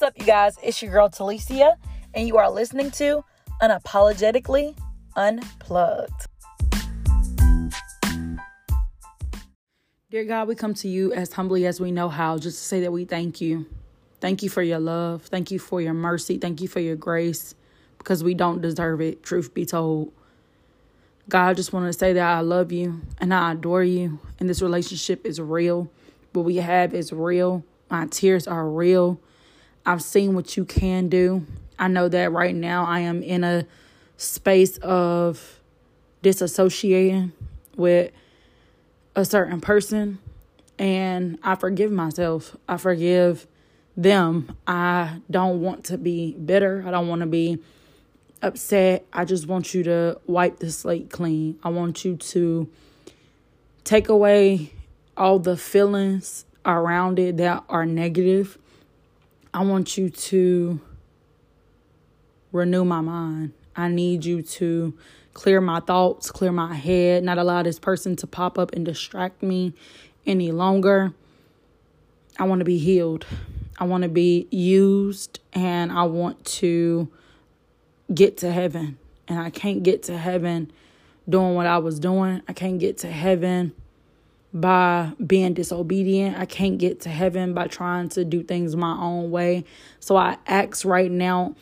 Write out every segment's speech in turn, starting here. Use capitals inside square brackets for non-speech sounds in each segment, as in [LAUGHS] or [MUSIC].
What's up, you guys? It's your girl Talicia, and you are listening to Unapologetically Unplugged. Dear God, we come to you as humbly as we know how, just to say that we thank you. Thank you for your love. Thank you for your mercy. Thank you for your grace because we don't deserve it, truth be told. God, I just want to say that I love you and I adore you, and this relationship is real. What we have is real. My tears are real. I've seen what you can do. I know that right now I am in a space of disassociating with a certain person, and I forgive myself. I forgive them. I don't want to be bitter. I don't want to be upset. I just want you to wipe the slate clean. I want you to take away all the feelings around it that are negative. I want you to renew my mind. I need you to clear my thoughts, clear my head, not allow this person to pop up and distract me any longer. I want to be healed. I want to be used and I want to get to heaven. And I can't get to heaven doing what I was doing. I can't get to heaven by being disobedient. I can't get to heaven by trying to do things my own way. So I ask right now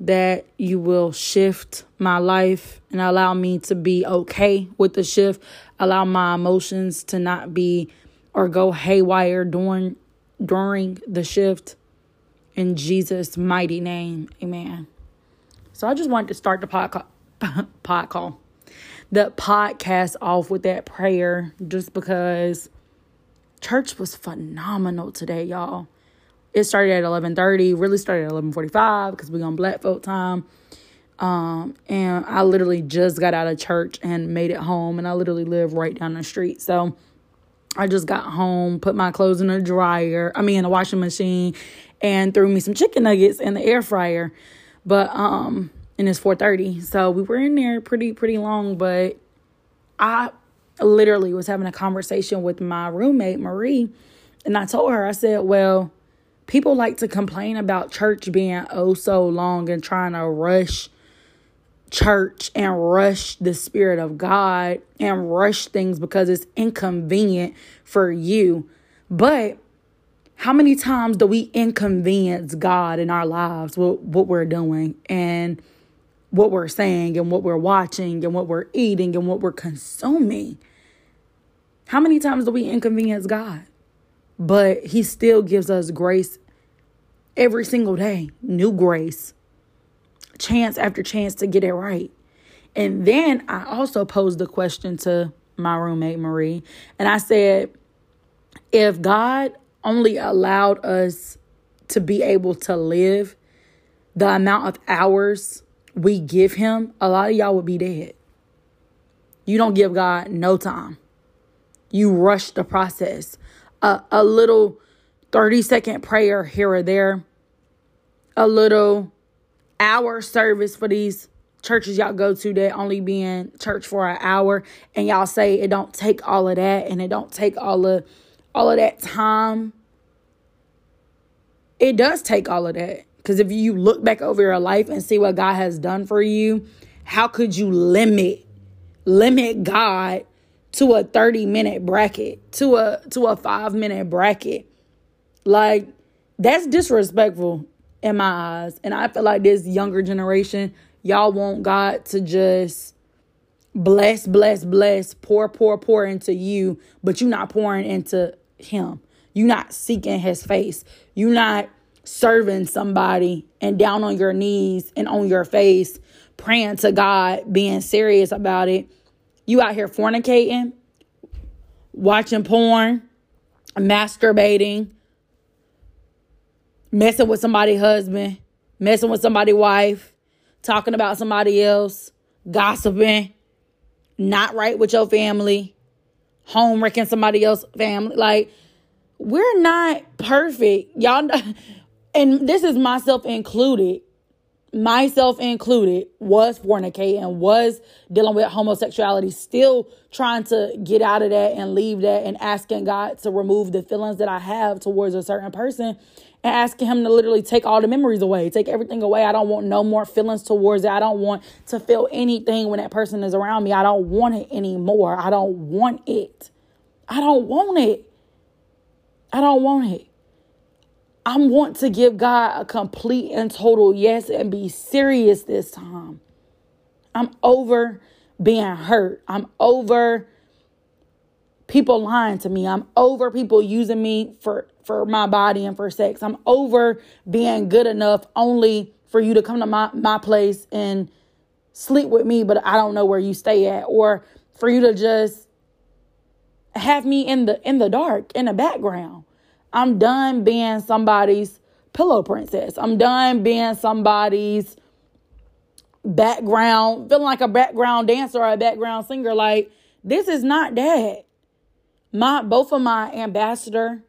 that you will shift my life and allow me to be okay with the shift. Allow my emotions to not be or go haywire during during the shift. In Jesus' mighty name, amen. So I just wanted to start the pod, [LAUGHS] pod call, the podcast off with that prayer just because church was phenomenal today, y'all. It started at 11:30, really started at 11:45 because we on Black Folk time. Um, and I literally just got out of church and made it home, and I literally live right down the street. So I just got home, put my clothes in the dryer, I mean, in the washing machine, and threw me some chicken nuggets in the air fryer. But um and it's 4:30. So we were in there pretty pretty long, but I literally was having a conversation with my roommate Marie, and I told her I said, "Well, people like to complain about church being oh so long and trying to rush church and rush the spirit of God and rush things because it's inconvenient for you. But how many times do we inconvenience God in our lives with what we're doing and what we're saying and what we're watching and what we're eating and what we're consuming? How many times do we inconvenience God? But He still gives us grace every single day, new grace, chance after chance to get it right. And then I also posed the question to my roommate, Marie, and I said, if God only allowed us to be able to live the amount of hours we give him, a lot of y'all would be dead. You don't give God no time. You rush the process. A, a little 30 second prayer here or there, a little hour service for these churches y'all go to that only be in church for an hour and y'all say it don't take all of that and it don't take all of all of that time, it does take all of that. Because if you look back over your life and see what God has done for you, how could you limit limit God to a 30 minute bracket, to a to a 5 minute bracket? Like that's disrespectful in my eyes. And I feel like this younger generation, y'all want God to just bless, bless, bless, pour, pour, pour into you, but you're not pouring into him. You're not seeking his face. You're not serving somebody and down on your knees and on your face, praying to God, being serious about it. You out here fornicating, watching porn, masturbating, messing with somebody's husband, messing with somebody's wife, talking about somebody else, gossiping, not right with your family, home wrecking somebody else's family. Like, we're not perfect. Y'all, [LAUGHS] and this is myself included. Myself included was fornicating, was dealing with homosexuality, still trying to get out of that and leave that and asking God to remove the feelings that I have towards a certain person. and asking him to literally take all the memories away, take everything away. I don't want no more feelings towards it. I don't want to feel anything when that person is around me. I don't want it anymore. I don't want it. I don't want it. I don't want it. I want to give God a complete and total yes and be serious this time. I'm over being hurt. I'm over people lying to me. I'm over people using me for for my body and for sex. I'm over being good enough only for you to come to my my place and sleep with me, but I don't know where you stay at or for you to just have me in the in the dark in the background. I'm done being somebody's pillow princess. I'm done being somebody's background, feeling like a background dancer or a background singer. Like, this is not that. My both of my ambassador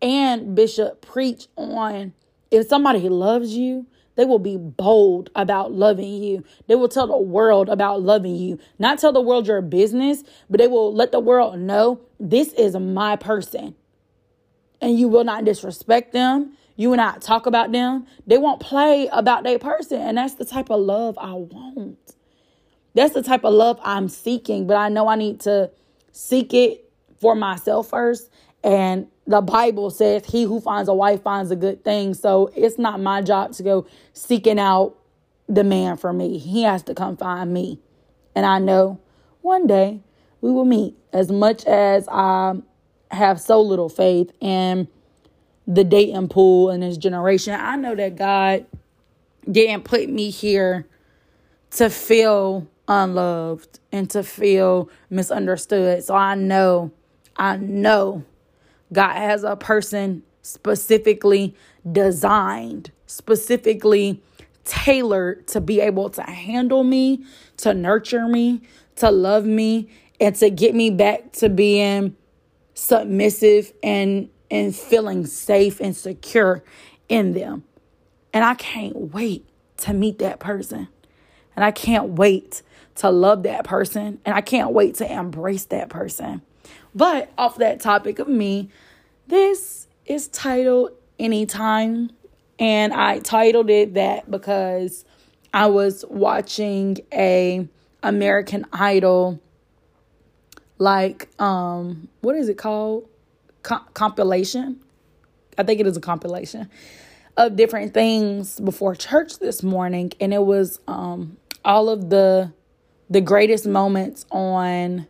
and bishop preach on if somebody loves you, they will be bold about loving you. They will tell the world about loving you. Not tell the world your business, but they will let the world know this is my person. And you will not disrespect them. You will not talk about them. They won't play about their person. And that's the type of love I want. That's the type of love I'm seeking. But I know I need to seek it for myself first. And the Bible says, He who finds a wife finds a good thing. So it's not my job to go seeking out the man for me. He has to come find me. And I know one day we will meet. As much as I have so little faith in the dating pool and this generation, I know that God didn't put me here to feel unloved and to feel misunderstood. So I know, I know God has a person specifically designed, specifically tailored to be able to handle me, to nurture me, to love me, and to get me back to being submissive and and feeling safe and secure in them. And I can't wait to meet that person. And I can't wait to love that person. And I can't wait to embrace that person. But off that topic of me, this is titled Anytime. And I titled it that because I was watching a American Idol like um what is it called? Com- compilation. I think it is a compilation of different things before church this morning and it was um all of the the greatest moments on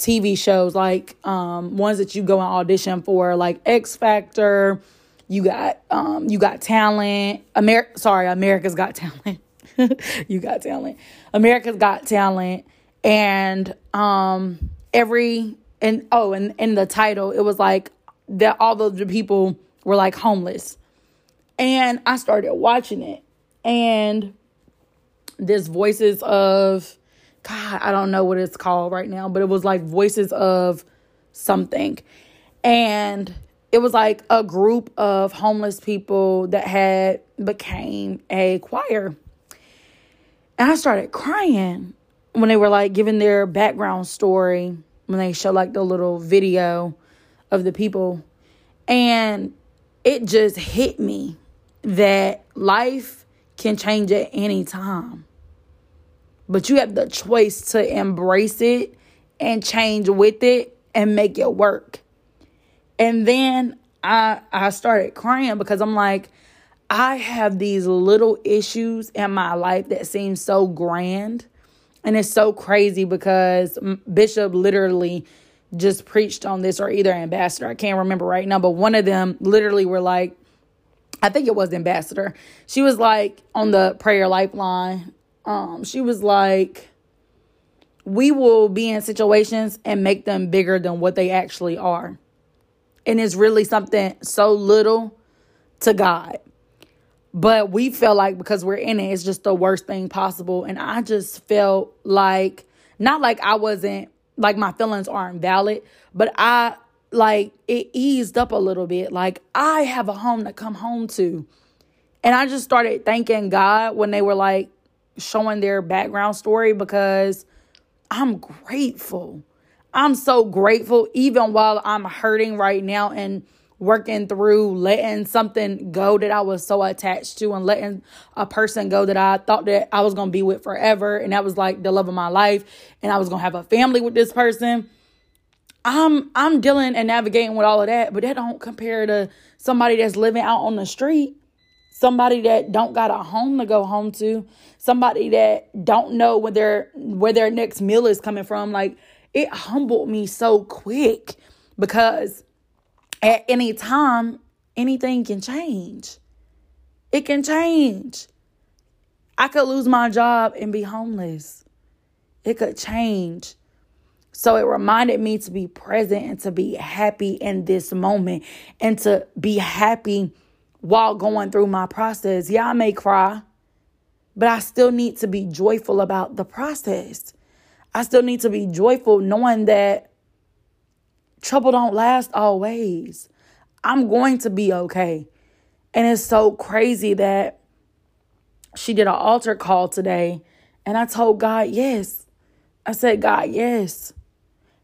TV shows like um, ones that you go and audition for, like X Factor. You got um, you got talent. America, sorry, America's Got Talent. [LAUGHS] you got talent. America's Got Talent, and um, every and oh, and in the title it was like that. All the people were like homeless, and I started watching it, and there's voices of God, I don't know what it's called right now, but it was like voices of something. And it was like a group of homeless people that had became a choir. And I started crying when they were like giving their background story, when they show like the little video of the people. And it just hit me that life can change at any time. But you have the choice to embrace it and change with it and make it work. And then I I started crying because I'm like I have these little issues in my life that seem so grand. And it's so crazy because Bishop literally just preached on this, or either ambassador, I can't remember right now, but one of them literally were like, I think it was ambassador. She was like on the prayer lifeline um, she was like, we will be in situations and make them bigger than what they actually are. And it's really something so little to God. But we feel like because we're in it, it's just the worst thing possible. And I just felt like, not like I wasn't, like my feelings aren't valid, but I, like, it eased up a little bit. Like, I have a home to come home to. And I just started thanking God when they were like, showing their background story because I'm grateful. I'm so grateful, even while I'm hurting right now and working through letting something go that I was so attached to and letting a person go that I thought that I was going to be with forever and that was like the love of my life and I was going to have a family with this person. I'm I'm dealing and navigating with all of that, but that don't compare to somebody that's living out on the street, somebody that don't got a home to go home to, somebody that don't know where their where their next meal is coming from. Like it humbled me so quick because at any time, anything can change. It can change. I could lose my job and be homeless. It could change. So it reminded me to be present and to be happy in this moment and to be happy while going through my process. Yeah, I may cry, but I still need to be joyful about the process. I still need to be joyful knowing that trouble don't last always. I'm going to be okay. And it's so crazy that she did an altar call today. And I told God, yes. I said, God, yes.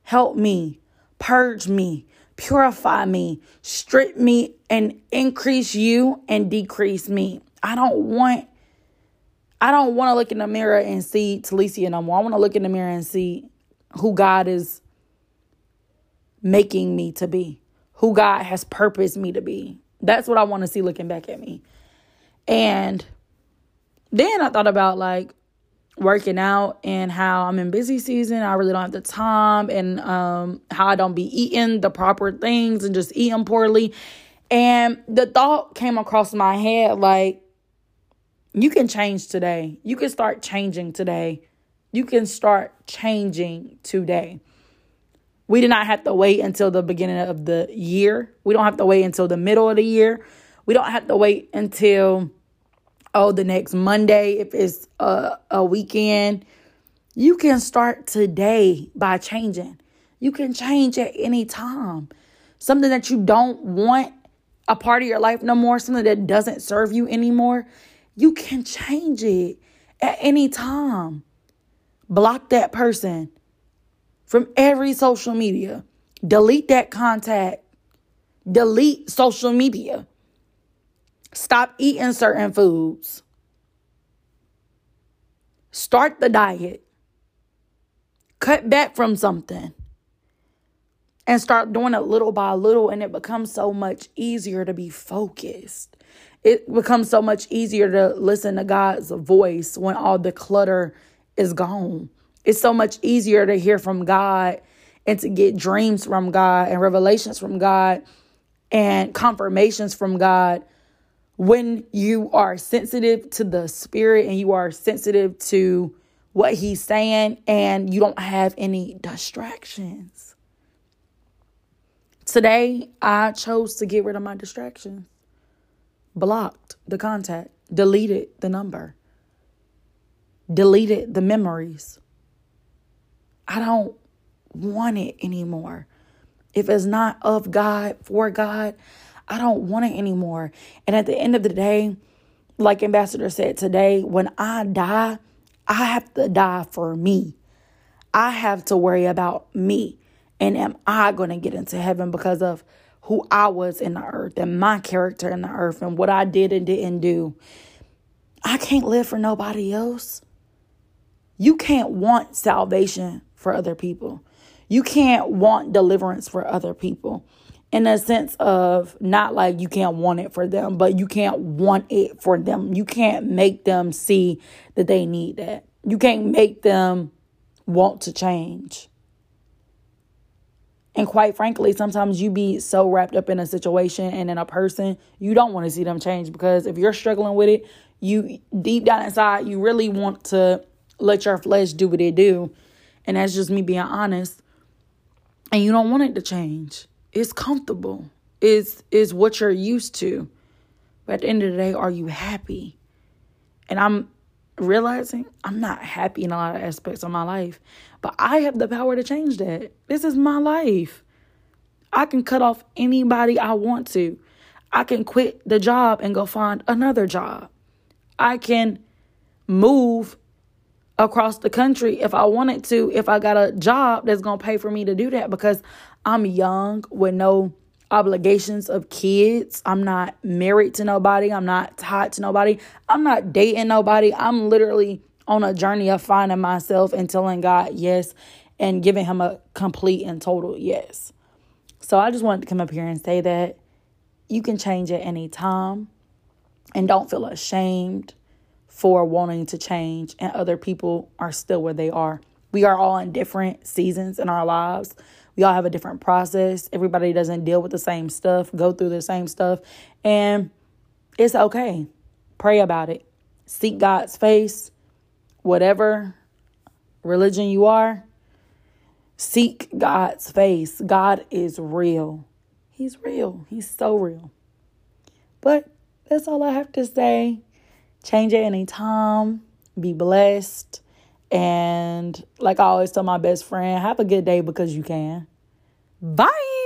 Help me, purge me, purify me, strip me, and increase you and decrease me. I don't want. I don't want to look in the mirror and see Talicia no more. I want to look in the mirror and see who God is making me to be, who God has purposed me to be. That's what I want to see looking back at me. And then I thought about like working out and how I'm in busy season. I really don't have the time and um, how I don't be eating the proper things and just eating poorly. And the thought came across my head like, you can change today. You can start changing today. You can start changing today. We did not have to wait until the beginning of the year. We don't have to wait until the middle of the year. We don't have to wait until oh the next Monday if it's a, a weekend. You can start today by changing. You can change at any time. Something that you don't want a part of your life no more, something that doesn't serve you anymore, you can change it at any time. Block that person from every social media. Delete that contact. Delete social media. Stop eating certain foods. Start the diet. Cut back from something. And start doing it little by little, and it becomes so much easier to be focused. It becomes so much easier to listen to God's voice when all the clutter is gone. It's so much easier to hear from God and to get dreams from God and revelations from God and confirmations from God when you are sensitive to the spirit and you are sensitive to what he's saying and you don't have any distractions. Today, I chose to get rid of my distractions, blocked the contact, deleted the number, deleted the memories. I don't want it anymore. If it's not of God, for God, I don't want it anymore. And at the end of the day, like Ambassador said today, when I die, I have to die for me. I have to worry about me. And am I going to get into heaven because of who I was in the earth and my character in the earth and what I did and didn't do? I can't live for nobody else. You can't want salvation for other people. You can't want deliverance for other people in a sense of not like you can't want it for them, but you can't want it for them. You can't make them see that they need that. You can't make them want to change. And quite frankly, sometimes you be so wrapped up in a situation and in a person, you don't want to see them change because if you're struggling with it, you deep down inside, you really want to let your flesh do what it do and that's just me being honest. And you don't want it to change. It's comfortable. It's is what you're used to. But at the end of the day, are you happy? And I'm realizing I'm not happy in a lot of aspects of my life. But I have the power to change that. This is my life. I can cut off anybody I want to. I can quit the job and go find another job. I can move across the country if I wanted to, if I got a job that's going to pay for me to do that because I'm young with no obligations of kids. I'm not married to nobody. I'm not tied to nobody. I'm not dating nobody. I'm literally on a journey of finding myself and telling God yes and giving Him a complete and total yes. So I just wanted to come up here and say that you can change at any time and don't feel ashamed for wanting to change and other people are still where they are. We are all in different seasons in our lives. We all have a different process. Everybody doesn't deal with the same stuff, go through the same stuff, and it's okay. Pray about it. Seek God's face. Whatever religion you are, seek God's face. God is real. He's real. He's so real. But that's all I have to say. Change at any time. Be blessed. And like I always tell my best friend, have a good day because you can. Bye.